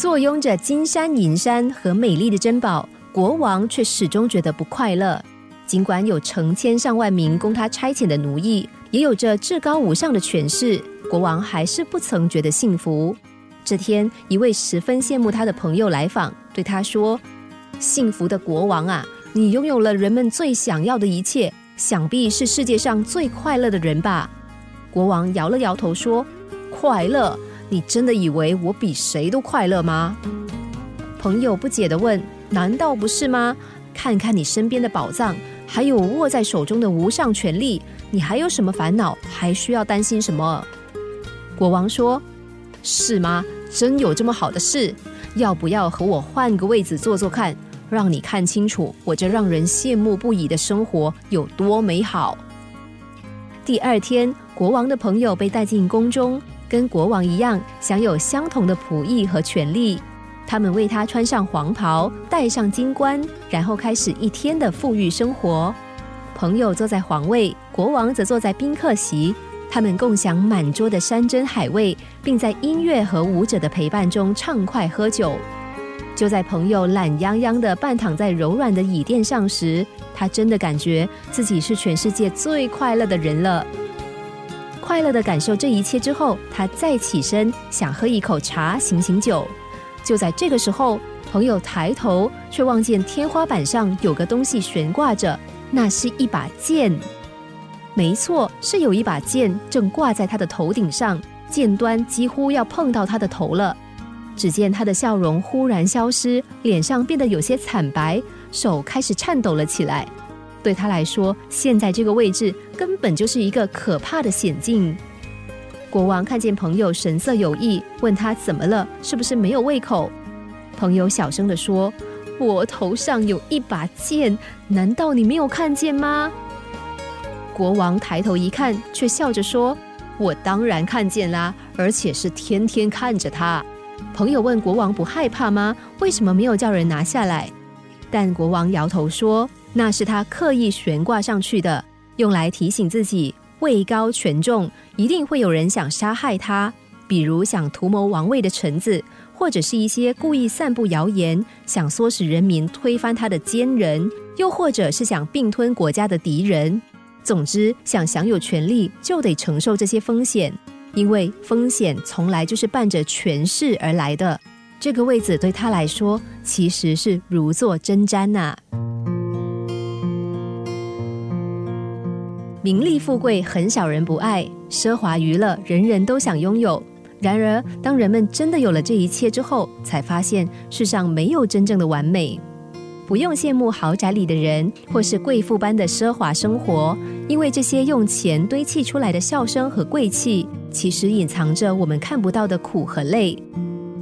坐拥着金山银山和美丽的珍宝，国王却始终觉得不快乐。尽管有成千上万名供他差遣的奴役，也有着至高无上的权势，国王还是不曾觉得幸福。这天，一位十分羡慕他的朋友来访，对他说：“幸福的国王啊，你拥有了人们最想要的一切，想必是世界上最快乐的人吧？”国王摇了摇头说：“快乐。”你真的以为我比谁都快乐吗？朋友不解的问：“难道不是吗？看看你身边的宝藏，还有握在手中的无上权力，你还有什么烦恼？还需要担心什么？”国王说：“是吗？真有这么好的事？要不要和我换个位子坐坐看，让你看清楚我这让人羡慕不已的生活有多美好？”第二天，国王的朋友被带进宫中。跟国王一样，享有相同的仆役和权利。他们为他穿上黄袍，戴上金冠，然后开始一天的富裕生活。朋友坐在皇位，国王则坐在宾客席。他们共享满桌的山珍海味，并在音乐和舞者的陪伴中畅快喝酒。就在朋友懒洋洋的半躺在柔软的椅垫上时，他真的感觉自己是全世界最快乐的人了。快乐的感受这一切之后，他再起身想喝一口茶醒醒酒。就在这个时候，朋友抬头却望见天花板上有个东西悬挂着，那是一把剑。没错，是有一把剑正挂在他的头顶上，剑端几乎要碰到他的头了。只见他的笑容忽然消失，脸上变得有些惨白，手开始颤抖了起来。对他来说，现在这个位置根本就是一个可怕的险境。国王看见朋友神色有异，问他怎么了，是不是没有胃口？朋友小声的说：“我头上有一把剑，难道你没有看见吗？”国王抬头一看，却笑着说：“我当然看见啦，而且是天天看着他。”朋友问国王：“不害怕吗？为什么没有叫人拿下来？”但国王摇头说。那是他刻意悬挂上去的，用来提醒自己位高权重，一定会有人想杀害他，比如想图谋王位的臣子，或者是一些故意散布谣言，想唆使人民推翻他的奸人，又或者是想并吞国家的敌人。总之，想享有权力，就得承受这些风险，因为风险从来就是伴着权势而来的。这个位子对他来说，其实是如坐针毡呐。名利富贵很少人不爱，奢华娱乐人人都想拥有。然而，当人们真的有了这一切之后，才发现世上没有真正的完美。不用羡慕豪宅里的人，或是贵妇般的奢华生活，因为这些用钱堆砌出来的笑声和贵气，其实隐藏着我们看不到的苦和累。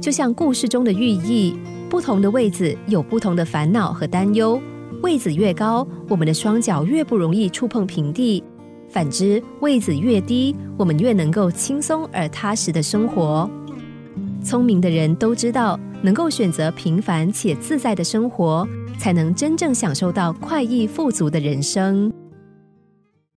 就像故事中的寓意，不同的位子有不同的烦恼和担忧。位子越高，我们的双脚越不容易触碰平地；反之，位子越低，我们越能够轻松而踏实的生活。聪明的人都知道，能够选择平凡且自在的生活，才能真正享受到快意富足的人生。